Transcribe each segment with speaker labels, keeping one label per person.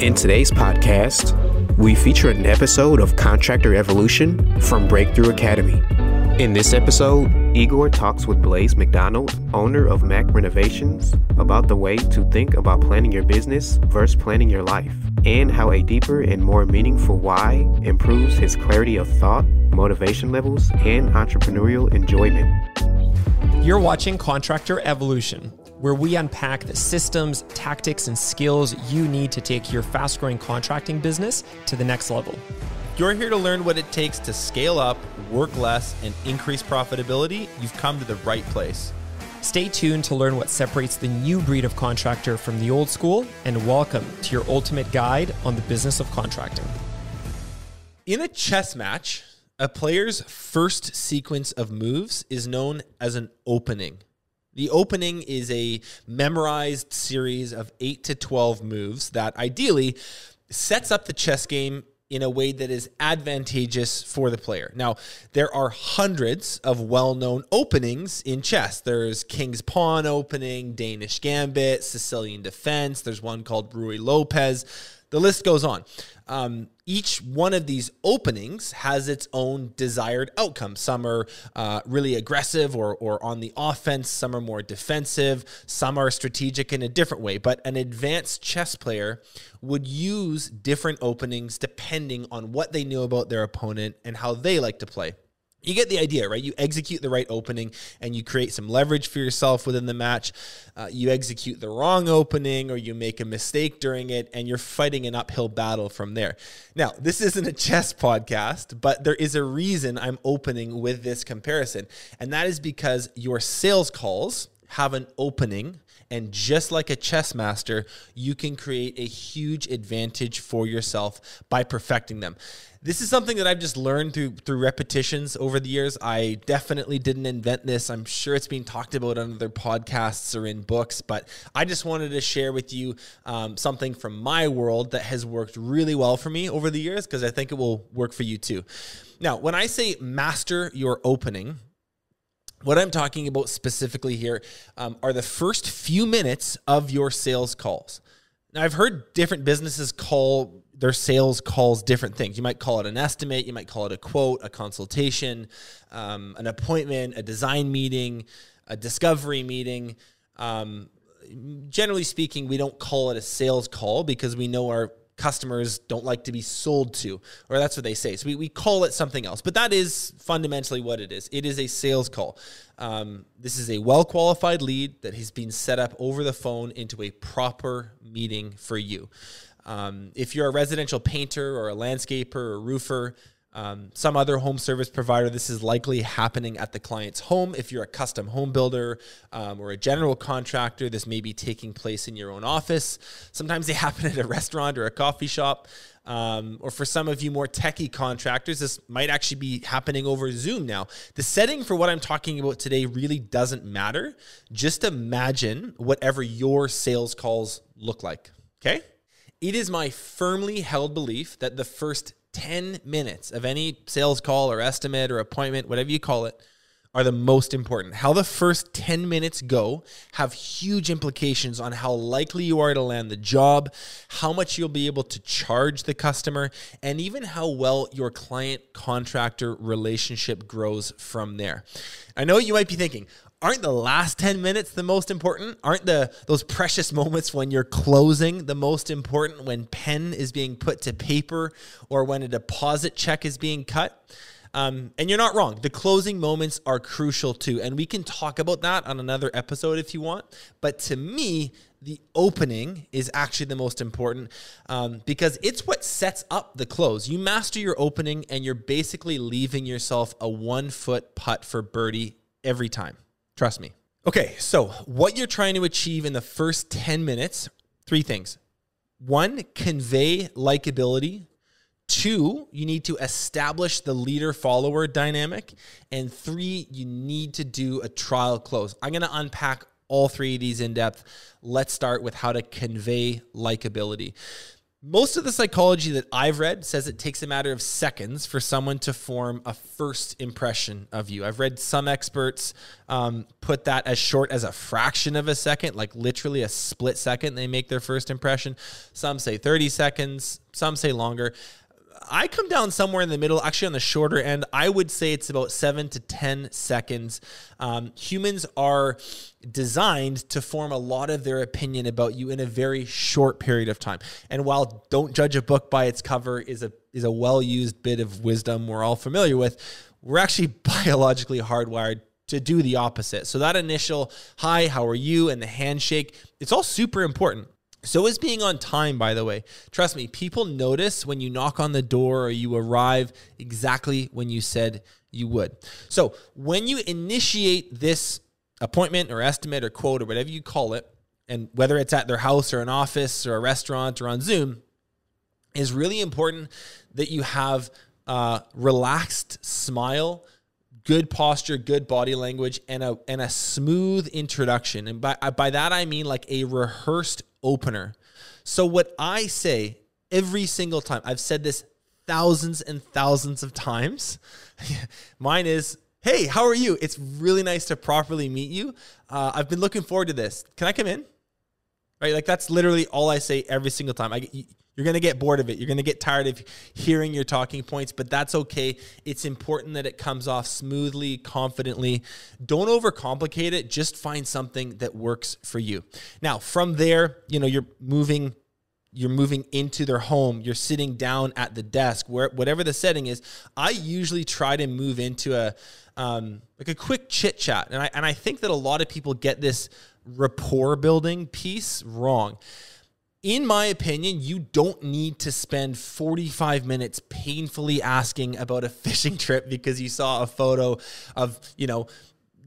Speaker 1: In today's podcast, we feature an episode of Contractor Evolution from Breakthrough Academy. In this episode, Igor talks with Blaise MacDonald, owner of Mac Renovations, about the way to think about planning your business versus planning your life, and how a deeper and more meaningful why improves his clarity of thought, motivation levels, and entrepreneurial enjoyment.
Speaker 2: You're watching Contractor Evolution, where we unpack the systems, tactics, and skills you need to take your fast growing contracting business to the next level.
Speaker 3: You're here to learn what it takes to scale up, work less, and increase profitability. You've come to the right place.
Speaker 2: Stay tuned to learn what separates the new breed of contractor from the old school, and welcome to your ultimate guide on the business of contracting.
Speaker 3: In a chess match, a player's first sequence of moves is known as an opening. The opening is a memorized series of 8 to 12 moves that ideally sets up the chess game in a way that is advantageous for the player. Now, there are hundreds of well known openings in chess. There's King's Pawn opening, Danish Gambit, Sicilian Defense, there's one called Ruy Lopez. The list goes on. Um, each one of these openings has its own desired outcome. Some are uh, really aggressive or, or on the offense, some are more defensive, some are strategic in a different way. But an advanced chess player would use different openings depending on what they knew about their opponent and how they like to play you get the idea, right? You execute the right opening and you create some leverage for yourself within the match. Uh, you execute the wrong opening or you make a mistake during it and you're fighting an uphill battle from there. Now, this isn't a chess podcast, but there is a reason I'm opening with this comparison. And that is because your sales calls have an opening and just like a chess master, you can create a huge advantage for yourself by perfecting them. This is something that I've just learned through through repetitions over the years. I definitely didn't invent this. I'm sure it's being talked about on other podcasts or in books, but I just wanted to share with you um, something from my world that has worked really well for me over the years because I think it will work for you too. Now, when I say master your opening, what I'm talking about specifically here um, are the first few minutes of your sales calls. Now, I've heard different businesses call their sales calls different things. You might call it an estimate, you might call it a quote, a consultation, um, an appointment, a design meeting, a discovery meeting. Um, generally speaking, we don't call it a sales call because we know our customers don't like to be sold to, or that's what they say. So we, we call it something else, but that is fundamentally what it is. It is a sales call. Um, this is a well qualified lead that has been set up over the phone into a proper meeting for you. Um, if you're a residential painter or a landscaper or roofer, um, some other home service provider, this is likely happening at the client's home. If you're a custom home builder um, or a general contractor, this may be taking place in your own office. Sometimes they happen at a restaurant or a coffee shop. Um, or for some of you more techie contractors, this might actually be happening over Zoom now. The setting for what I'm talking about today really doesn't matter. Just imagine whatever your sales calls look like. Okay? It is my firmly held belief that the first 10 minutes of any sales call or estimate or appointment, whatever you call it, are the most important. How the first 10 minutes go have huge implications on how likely you are to land the job, how much you'll be able to charge the customer, and even how well your client contractor relationship grows from there. I know you might be thinking, aren't the last 10 minutes the most important? Aren't the those precious moments when you're closing the most important when pen is being put to paper or when a deposit check is being cut? Um, and you're not wrong. The closing moments are crucial too. And we can talk about that on another episode if you want. But to me, the opening is actually the most important um, because it's what sets up the close. You master your opening and you're basically leaving yourself a one foot putt for birdie every time. Trust me. Okay, so what you're trying to achieve in the first 10 minutes, three things one, convey likability. Two, you need to establish the leader follower dynamic. And three, you need to do a trial close. I'm going to unpack all three of these in depth. Let's start with how to convey likability. Most of the psychology that I've read says it takes a matter of seconds for someone to form a first impression of you. I've read some experts um, put that as short as a fraction of a second, like literally a split second, they make their first impression. Some say 30 seconds, some say longer. I come down somewhere in the middle, actually on the shorter end. I would say it's about seven to 10 seconds. Um, humans are designed to form a lot of their opinion about you in a very short period of time. And while don't judge a book by its cover is a, is a well used bit of wisdom we're all familiar with, we're actually biologically hardwired to do the opposite. So that initial hi, how are you, and the handshake, it's all super important. So is being on time, by the way. Trust me, people notice when you knock on the door or you arrive exactly when you said you would. So when you initiate this appointment or estimate or quote or whatever you call it, and whether it's at their house or an office or a restaurant or on Zoom, is really important that you have a relaxed smile, good posture, good body language, and a and a smooth introduction. And by by that I mean like a rehearsed opener. So, what I say every single time, I've said this thousands and thousands of times. Mine is, Hey, how are you? It's really nice to properly meet you. Uh, I've been looking forward to this. Can I come in? Right? Like, that's literally all I say every single time. I, you're going to get bored of it. You're going to get tired of hearing your talking points, but that's okay. It's important that it comes off smoothly, confidently. Don't overcomplicate it. Just find something that works for you. Now, from there, you know, you're moving you're moving into their home, you're sitting down at the desk, where whatever the setting is. I usually try to move into a um, like a quick chit chat, and I and I think that a lot of people get this rapport building piece wrong in my opinion, you don't need to spend 45 minutes painfully asking about a fishing trip because you saw a photo of, you know,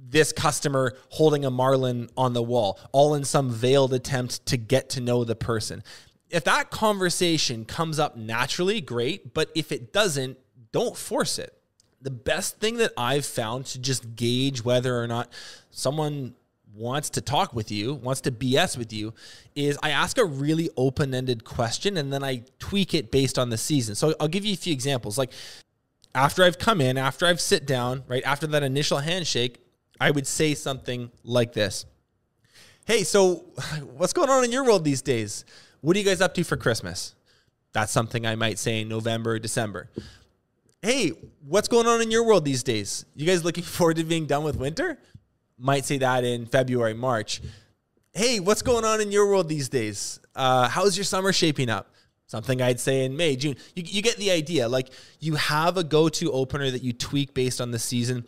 Speaker 3: this customer holding a marlin on the wall, all in some veiled attempt to get to know the person. If that conversation comes up naturally, great. But if it doesn't, don't force it. The best thing that I've found to just gauge whether or not someone wants to talk with you, wants to BS with you, is I ask a really open ended question and then I tweak it based on the season. So I'll give you a few examples. Like after I've come in, after I've sit down, right after that initial handshake, I would say something like this Hey, so what's going on in your world these days? What are you guys up to for Christmas? That's something I might say in November, or December. Hey, what's going on in your world these days? You guys looking forward to being done with winter? Might say that in February, March. Hey, what's going on in your world these days? Uh, how's your summer shaping up? Something I'd say in May, June. You, you get the idea. Like you have a go to opener that you tweak based on the season.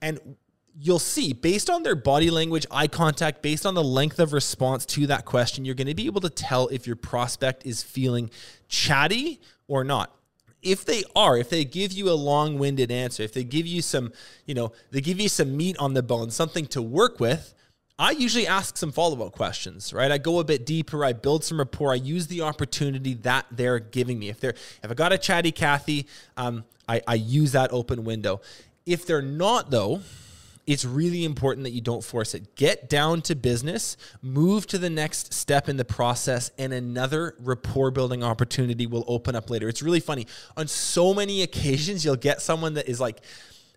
Speaker 3: And you'll see based on their body language, eye contact, based on the length of response to that question, you're going to be able to tell if your prospect is feeling chatty or not if they are, if they give you a long-winded answer, if they give you some, you know, they give you some meat on the bone, something to work with, I usually ask some follow-up questions, right? I go a bit deeper, I build some rapport, I use the opportunity that they're giving me. If they're if I got a chatty Kathy, um, I, I use that open window. If they're not though, it's really important that you don't force it. Get down to business, move to the next step in the process, and another rapport building opportunity will open up later. It's really funny. On so many occasions, you'll get someone that is like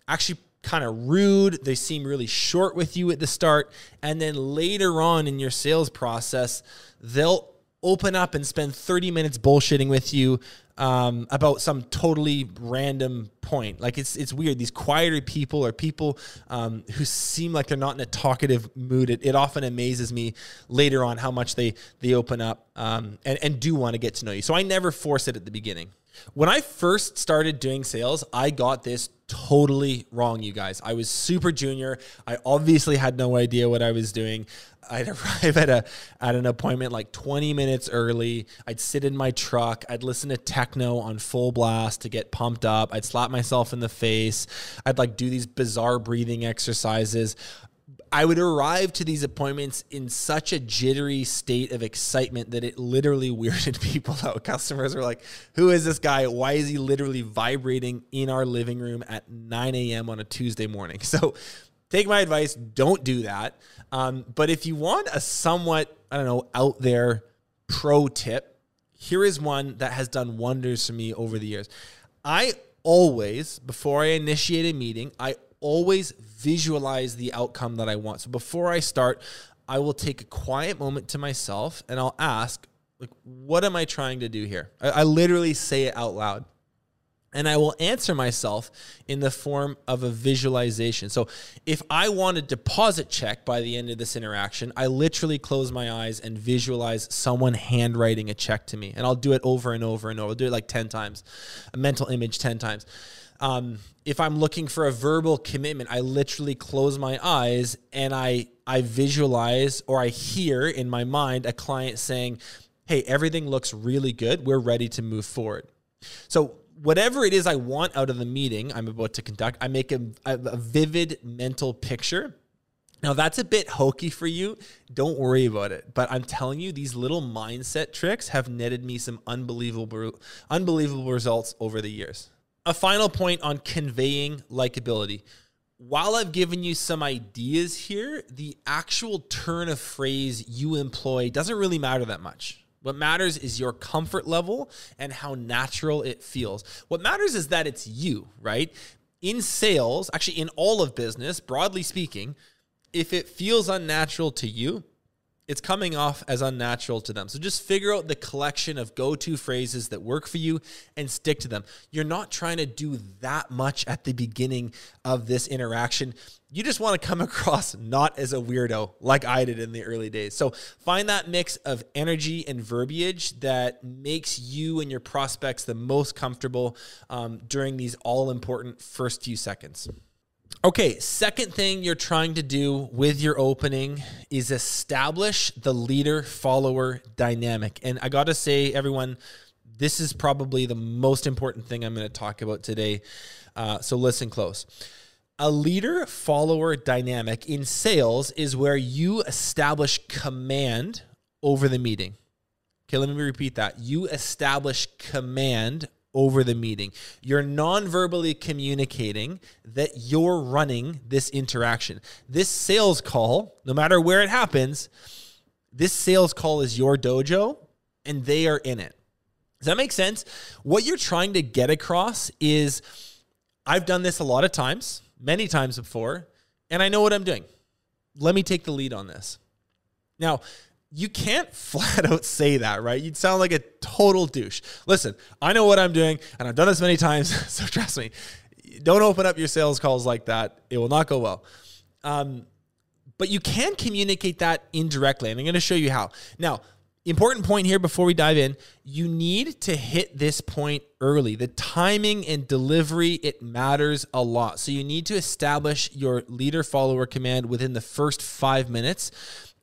Speaker 3: actually kind of rude. They seem really short with you at the start. And then later on in your sales process, they'll open up and spend 30 minutes bullshitting with you um, about some totally random point. Like it's it's weird. These quieter people or people um, who seem like they're not in a talkative mood. It, it often amazes me later on how much they they open up um, and and do want to get to know you. So I never force it at the beginning. When I first started doing sales, I got this totally wrong, you guys. I was super junior. I obviously had no idea what I was doing. I'd arrive at a at an appointment like 20 minutes early. I'd sit in my truck. I'd listen to techno on full blast to get pumped up. I'd slap myself in the face. I'd like do these bizarre breathing exercises. I would arrive to these appointments in such a jittery state of excitement that it literally weirded people out. Customers were like, Who is this guy? Why is he literally vibrating in our living room at 9 a.m. on a Tuesday morning? So take my advice, don't do that. Um, but if you want a somewhat, I don't know, out there pro tip, here is one that has done wonders for me over the years. I always, before I initiate a meeting, I always visualize the outcome that I want. So before I start, I will take a quiet moment to myself and I'll ask, like, what am I trying to do here? I, I literally say it out loud and I will answer myself in the form of a visualization. So if I want a deposit check by the end of this interaction, I literally close my eyes and visualize someone handwriting a check to me. And I'll do it over and over and over. I'll do it like 10 times, a mental image 10 times. Um, if I'm looking for a verbal commitment, I literally close my eyes and I I visualize or I hear in my mind a client saying, "Hey, everything looks really good. We're ready to move forward." So whatever it is I want out of the meeting I'm about to conduct, I make a, a, vivid mental picture. Now that's a bit hokey for you. Don't worry about it. But I'm telling you, these little mindset tricks have netted me some unbelievable, unbelievable results over the years. A final point on conveying likability. While I've given you some ideas here, the actual turn of phrase you employ doesn't really matter that much. What matters is your comfort level and how natural it feels. What matters is that it's you, right? In sales, actually, in all of business, broadly speaking, if it feels unnatural to you, it's coming off as unnatural to them. So just figure out the collection of go to phrases that work for you and stick to them. You're not trying to do that much at the beginning of this interaction. You just want to come across not as a weirdo like I did in the early days. So find that mix of energy and verbiage that makes you and your prospects the most comfortable um, during these all important first few seconds. Okay, second thing you're trying to do with your opening is establish the leader follower dynamic. And I got to say, everyone, this is probably the most important thing I'm going to talk about today. Uh, so listen close. A leader follower dynamic in sales is where you establish command over the meeting. Okay, let me repeat that. You establish command over the meeting. You're non verbally communicating that you're running this interaction. This sales call, no matter where it happens, this sales call is your dojo and they are in it. Does that make sense? What you're trying to get across is I've done this a lot of times, many times before, and I know what I'm doing. Let me take the lead on this. Now, you can't flat out say that, right? You'd sound like a total douche. Listen, I know what I'm doing, and I've done this many times, so trust me. Don't open up your sales calls like that. It will not go well. Um, but you can communicate that indirectly, and I'm going to show you how. Now, important point here before we dive in you need to hit this point early the timing and delivery it matters a lot so you need to establish your leader follower command within the first five minutes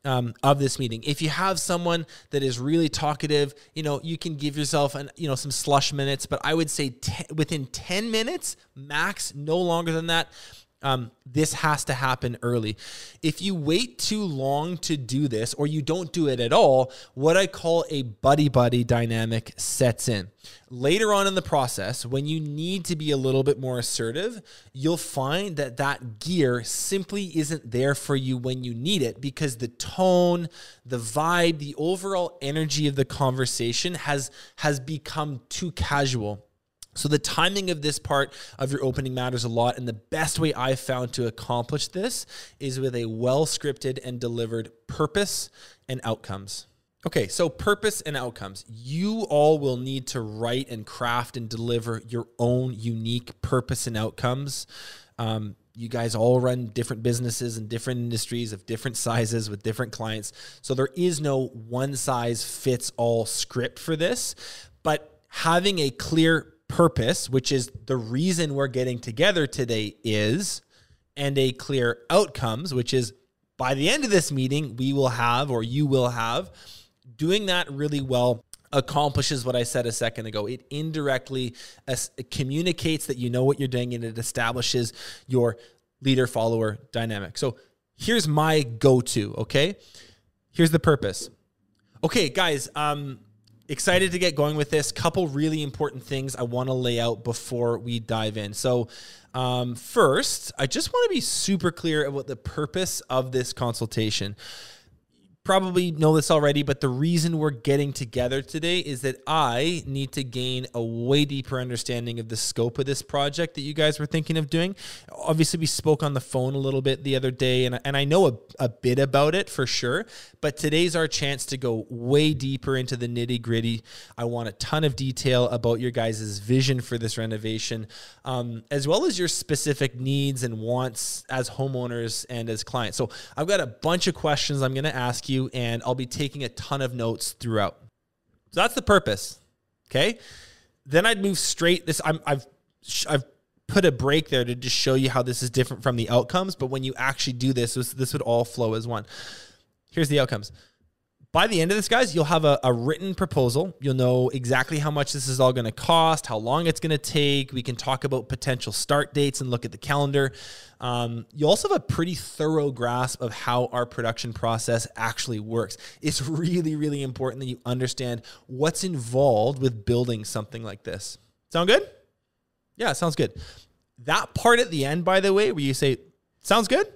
Speaker 3: um, of this meeting. If you have someone that is really talkative, you know, you can give yourself an, you know, some slush minutes, but I would say t- within 10 minutes max, no longer than that, um, this has to happen early. If you wait too long to do this, or you don't do it at all, what I call a buddy buddy dynamic sets in. Later on in the process, when you need to be a little bit more assertive, you'll find that that gear simply isn't there for you when you need it because the tone, the vibe, the overall energy of the conversation has has become too casual so the timing of this part of your opening matters a lot. And the best way I've found to accomplish this is with a well scripted and delivered purpose and outcomes. Okay, so purpose and outcomes. You all will need to write and craft and deliver your own unique purpose and outcomes. Um, you guys all run different businesses and different industries of different sizes with different clients. So there is no one size fits all script for this, but having a clear purpose, which is the reason we're getting together today, is, and a clear outcomes, which is by the end of this meeting, we will have, or you will have, doing that really well accomplishes what I said a second ago. It indirectly communicates that you know what you're doing and it establishes your leader follower dynamic. So here's my go-to, okay? Here's the purpose. Okay, guys, um excited to get going with this. Couple really important things I want to lay out before we dive in. So, um, first, I just want to be super clear about the purpose of this consultation probably know this already, but the reason we're getting together today is that I need to gain a way deeper understanding of the scope of this project that you guys were thinking of doing. Obviously, we spoke on the phone a little bit the other day, and, and I know a, a bit about it for sure, but today's our chance to go way deeper into the nitty gritty. I want a ton of detail about your guys' vision for this renovation, um, as well as your specific needs and wants as homeowners and as clients. So I've got a bunch of questions I'm going to ask you you, and I'll be taking a ton of notes throughout. So that's the purpose. Okay. Then I'd move straight. This I'm, I've I've put a break there to just show you how this is different from the outcomes. But when you actually do this, this, this would all flow as one. Here's the outcomes by the end of this, guys, you'll have a, a, written proposal. You'll know exactly how much this is all going to cost, how long it's going to take. We can talk about potential start dates and look at the calendar. Um, you also have a pretty thorough grasp of how our production process actually works. It's really, really important that you understand what's involved with building something like this. Sound good? Yeah, sounds good. That part at the end, by the way, where you say, sounds good?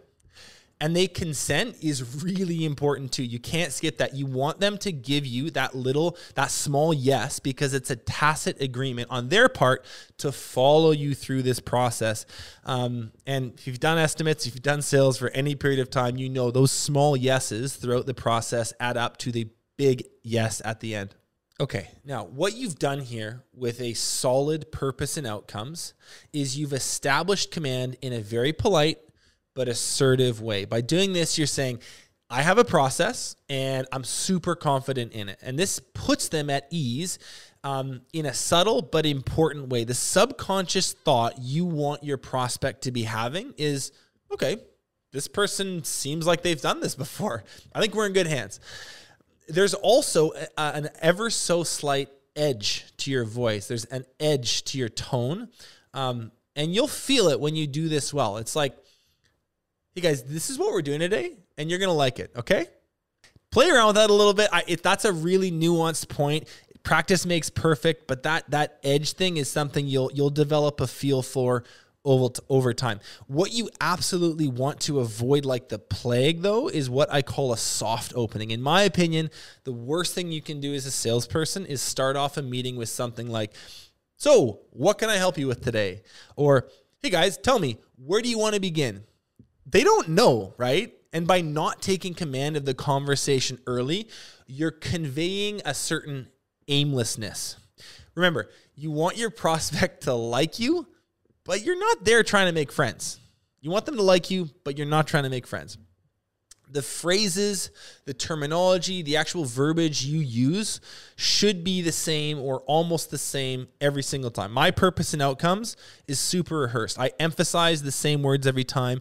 Speaker 3: And they consent is really important too. You can't skip that. You want them to give you that little, that small yes, because it's a tacit agreement on their part to follow you through this process. Um, and if you've done estimates, if you've done sales for any period of time, you know those small yeses throughout the process add up to the big yes at the end. Okay, now what you've done here with a solid purpose and outcomes is you've established command in a very polite but assertive way. By doing this, you're saying, I have a process and I'm super confident in it. And this puts them at ease um, in a subtle but important way. The subconscious thought you want your prospect to be having is okay, this person seems like they've done this before. I think we're in good hands. There's also a, an ever so slight edge to your voice, there's an edge to your tone. Um, and you'll feel it when you do this well. It's like, hey guys, this is what we're doing today, and you're gonna like it. Okay, play around with that a little bit. I, if that's a really nuanced point, practice makes perfect. But that that edge thing is something you'll you'll develop a feel for over, over time. What you absolutely want to avoid, like the plague, though, is what I call a soft opening. In my opinion, the worst thing you can do as a salesperson is start off a meeting with something like, So, what can I help you with today? Or, Hey guys, tell me, where do you want to begin? They don't know, right? And by not taking command of the conversation early, you're conveying a certain aimlessness. Remember, you want your prospect to like you, but you're not there trying to make friends. You want them to like you, but you're not trying to make friends. The phrases, the terminology, the actual verbiage you use should be the same or almost the same every single time. My purpose and outcomes is super rehearsed. I emphasize the same words every time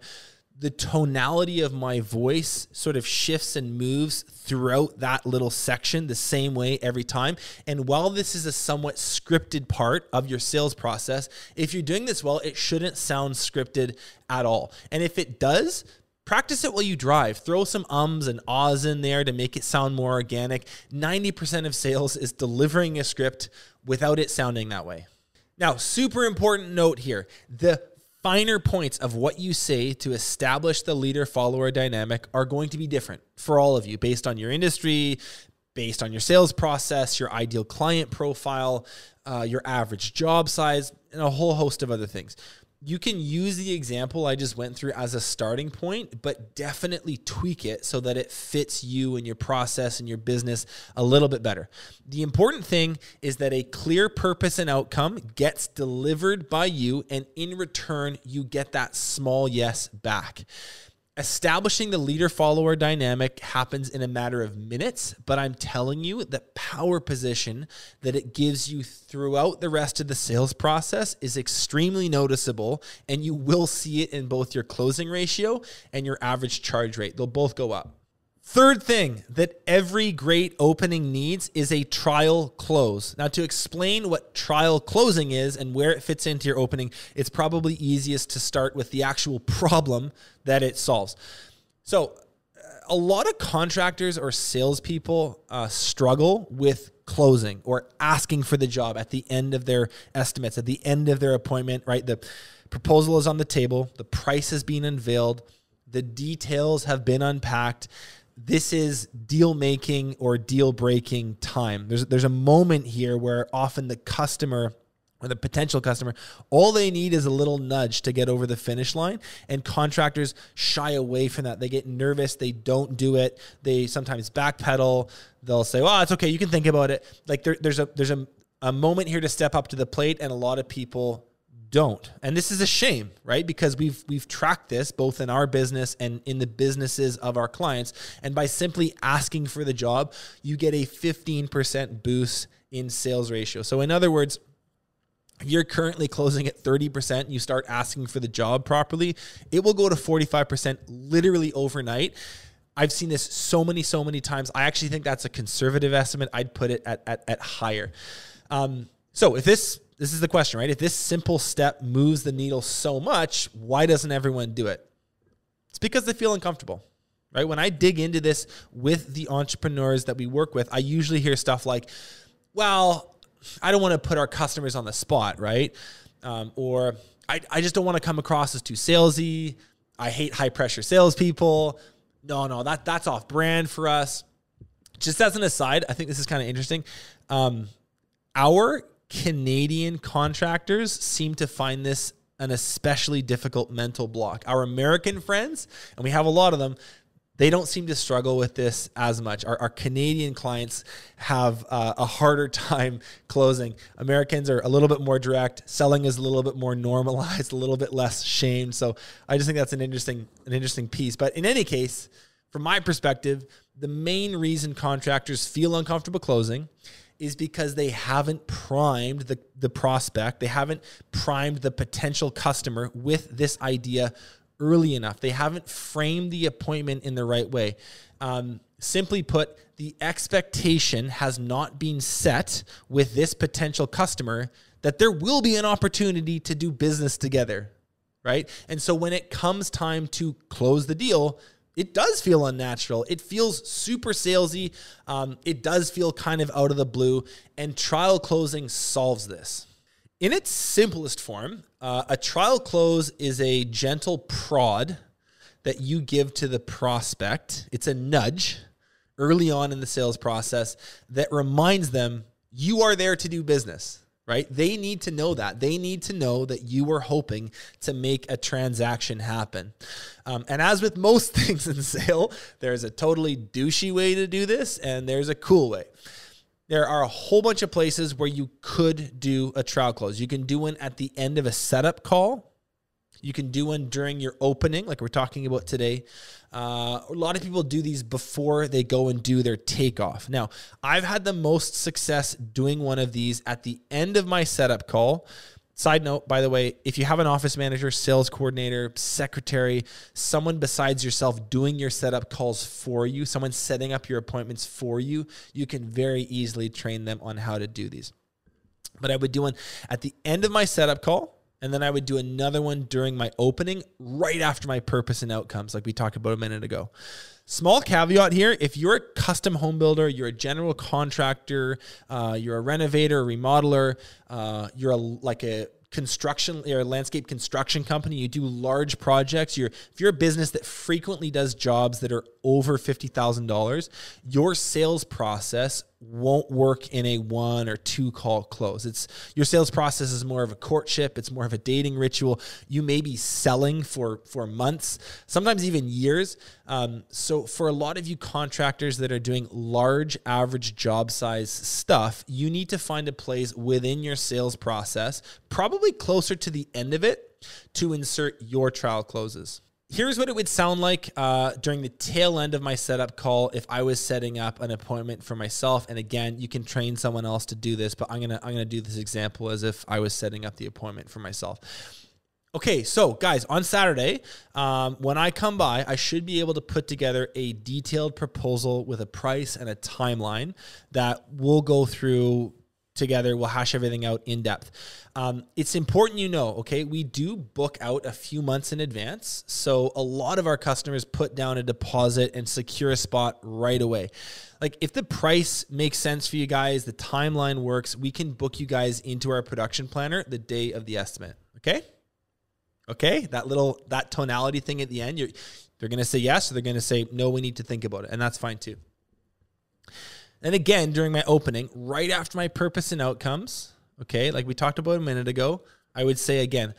Speaker 3: the tonality of my voice sort of shifts and moves throughout that little section the same way every time. And while this is a somewhat scripted part of your sales process, if you're doing this well, it shouldn't sound scripted at all. And if it does, practice it while you drive. Throw some ums and ahs in there to make it sound more organic. 90% of sales is delivering a script without it sounding that way. Now, super important note here the finer points of what you say to establish the leader follower dynamic are going to be different for all of you based on your industry, based on your sales process, your ideal client profile, uh, your average job size, and a whole host of other things you can use the example I just went through as a starting point, but definitely tweak it so that it fits you and your process and your business a little bit better. The important thing is that a clear purpose and outcome gets delivered by you, and in return, you get that small yes back. Establishing the leader follower dynamic happens in a matter of minutes, but I'm telling you the power position that it gives you throughout the rest of the sales process is extremely noticeable, and you will see it in both your closing ratio and your average charge rate. They'll both go up. Third thing that every great opening needs is a trial close. Now, to explain what trial closing is and where it fits into your opening, it's probably easiest to start with the actual problem that it solves. So, a lot of contractors or salespeople uh, struggle with closing or asking for the job at the end of their estimates, at the end of their appointment, right? The proposal is on the table, the price has been unveiled, the details have been unpacked. This is deal making or deal breaking time. There's, there's a moment here where often the customer or the potential customer, all they need is a little nudge to get over the finish line. And contractors shy away from that. They get nervous. They don't do it. They sometimes backpedal. They'll say, "Well, it's okay. You can think about it." Like there, there's a there's a, a moment here to step up to the plate, and a lot of people don't. And this is a shame, right? Because we've we've tracked this both in our business and in the businesses of our clients. And by simply asking for the job, you get a 15% boost in sales ratio. So in other words, if you're currently closing at 30% and you start asking for the job properly, it will go to 45% literally overnight. I've seen this so many, so many times. I actually think that's a conservative estimate. I'd put it at, at, at higher. Um, so if this this is the question, right? If this simple step moves the needle so much, why doesn't everyone do it? It's because they feel uncomfortable. Right? When I dig into this with the entrepreneurs that we work with, I usually hear stuff like, well, I don't want to put our customers on the spot, right? Um, or I, I just don't want to come across as too salesy. I hate high pressure salespeople. No, no, that that's off brand for us. Just as an aside, I think this is kind of interesting. Um, our Canadian contractors seem to find this an especially difficult mental block. Our American friends, and we have a lot of them, they don't seem to struggle with this as much. Our, our Canadian clients have uh, a harder time closing. Americans are a little bit more direct. Selling is a little bit more normalized, a little bit less shamed. So I just think that's an interesting, an interesting piece. But in any case, from my perspective, the main reason contractors feel uncomfortable closing is because they haven't primed the, the prospect, they haven't primed the potential customer with this idea early enough. They haven't framed the appointment in the right way. Um, simply put, the expectation has not been set with this potential customer that there will be an opportunity to do business together, right? And so when it comes time to close the deal, it does feel unnatural. It feels super salesy. Um, it does feel kind of out of the blue. And trial closing solves this. In its simplest form, uh, a trial close is a gentle prod that you give to the prospect. It's a nudge early on in the sales process that reminds them you are there to do business right? They need to know that. They need to know that you are hoping to make a transaction happen. Um, and as with most things in sale, there's a totally douchey way to do this, and there's a cool way. There are a whole bunch of places where you could do a trial close. You can do one at the end of a setup call. You can do one during your opening, like we're talking about today. Uh, a lot of people do these before they go and do their takeoff. Now, I've had the most success doing one of these at the end of my setup call Side note, by the way, if you have an office manager, sales coordinator, secretary, someone besides yourself doing your setup calls for you, someone setting up your appointments for you, you can very easily train them on how to do these. But I would do one at the end of my setup call, and then I would do another one during my opening, right after my purpose and outcomes, like we talked about a minute ago. Small caveat here if you're a custom home builder, you're a general contractor, uh, you're a renovator, a remodeler, uh, you're a, like a construction or a landscape construction company, you do large projects, you're if you're a business that frequently does jobs that are over $50,000, your sales process won't work in a one or two call close. It's your sales process is more of a courtship, it's more of a dating ritual. You may be selling for for months, sometimes even years. Um, so for a lot of you contractors that are doing large average job size stuff, you need to find a place within your sales process, probably closer to the end of it, to insert your trial closes here's what it would sound like uh, during the tail end of my setup call if I was setting up an appointment for myself. And again, you can train someone else to do this, but I'm gonna I'm gonna do this example as if I was setting up the appointment for myself. Okay, so guys, on Saturday, um, when I come by, I should be able to put together a detailed proposal with a price and a timeline that we'll go through together. We'll hash everything out in depth. Um, it's important you know, okay, we do book out a few months in advance. So a lot of our customers put down a deposit and secure a spot right away. Like if the price makes sense for you guys, the timeline works, we can book you guys into our production planner the day of the estimate. Okay. Okay. That little, that tonality thing at the end, you're, they're going to say yes or they're going to say no, we need to think about it. And that's fine too. And again, during my opening, right after my purpose and outcomes, okay, like we talked about a minute ago, I would say again,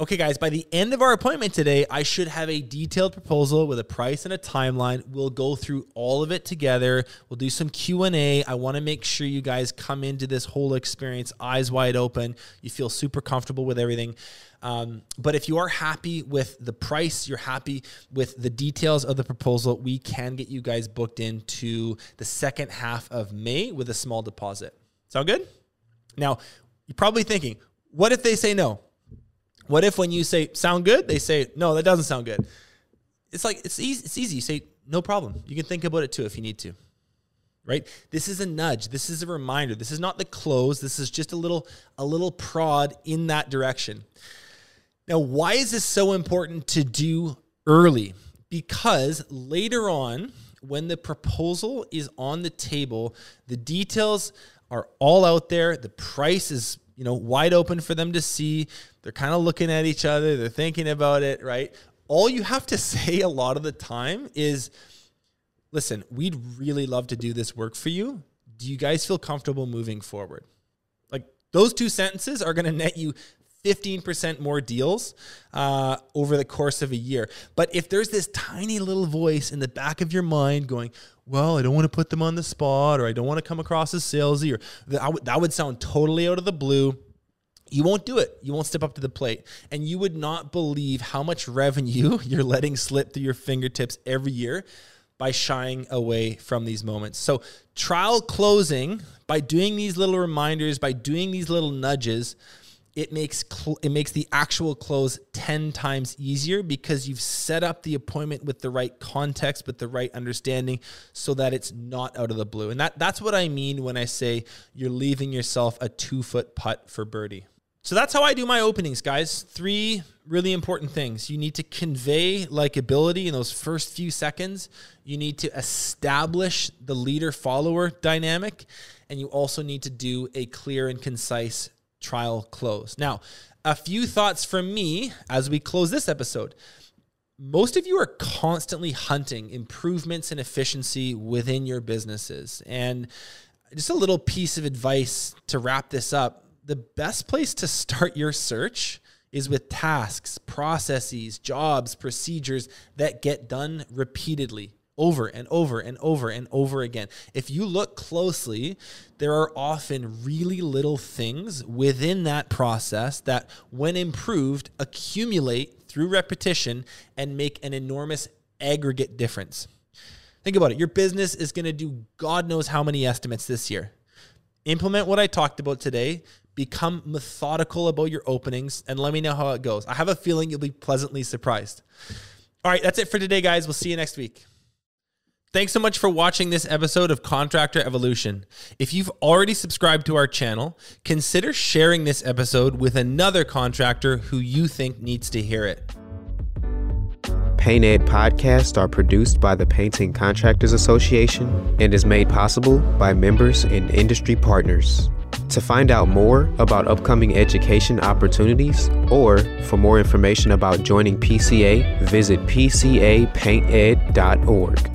Speaker 3: okay, guys, by the end of our appointment today, I should have a detailed proposal with a price and a timeline. We'll go through all of it together. We'll do some Q&A. I want to make sure you guys come into this whole experience eyes wide open. You feel super comfortable with everything. Um, but if you are happy with the price, you're happy with the details of the proposal, we can get you guys booked into the second half of May with a small deposit. Sound good? Now, you're probably thinking, what if they say no? What if when you say sound good, they say no, that doesn't sound good? It's like it's easy. It's easy. You say no problem. You can think about it too if you need to. Right? This is a nudge. This is a reminder. This is not the close. This is just a little a little prod in that direction. Now, why is this so important to do early? Because later on, when the proposal is on the table, the details are all out there. The price is, you know, wide open for them to see. They're kind of looking at each other, they're thinking about it, right? All you have to say a lot of the time is listen, we'd really love to do this work for you. Do you guys feel comfortable moving forward? Like those two sentences are going to net you 15% more deals uh, over the course of a year. But if there's this tiny little voice in the back of your mind going, well, I don't want to put them on the spot, or I don't want to come across as salesy, or that, w- that would sound totally out of the blue. You won't do it. You won't step up to the plate. And you would not believe how much revenue you're letting slip through your fingertips every year by shying away from these moments. So, trial closing, by doing these little reminders, by doing these little nudges, it makes cl- it makes the actual close 10 times easier because you've set up the appointment with the right context with the right understanding so that it's not out of the blue. And that that's what i mean when i say you're leaving yourself a two foot putt for birdie. So that's how i do my openings guys. Three really important things. You need to convey likability in those first few seconds. You need to establish the leader follower dynamic and you also need to do a clear and concise trial close. Now, a few thoughts from me as we close this episode. Most of you are constantly hunting improvements and efficiency within your businesses. And just a little piece of advice to wrap this up the best place to start your search is with tasks, processes, jobs, procedures that get done repeatedly over and over and over and over again. If you look closely, there are often really little things within that process that, when improved, accumulate through repetition and make an enormous aggregate difference. Think about it. Your business is going to do God knows how many estimates this year. Implement what I talked about today. Become methodical about your openings and let me know how it goes. I have a feeling you'll be pleasantly surprised. All right, that's it for today, guys. We'll see you next week. Thanks so much for watching this episode of Contractor Evolution. If you've already subscribed to our channel, consider sharing this episode with another contractor who you think needs to hear it.
Speaker 1: Paint Ed podcasts are produced by the Painting Contractors Association and is made possible by members and industry partners. To find out more about upcoming education opportunities or for more information about joining PCA, visit pcapainted.org.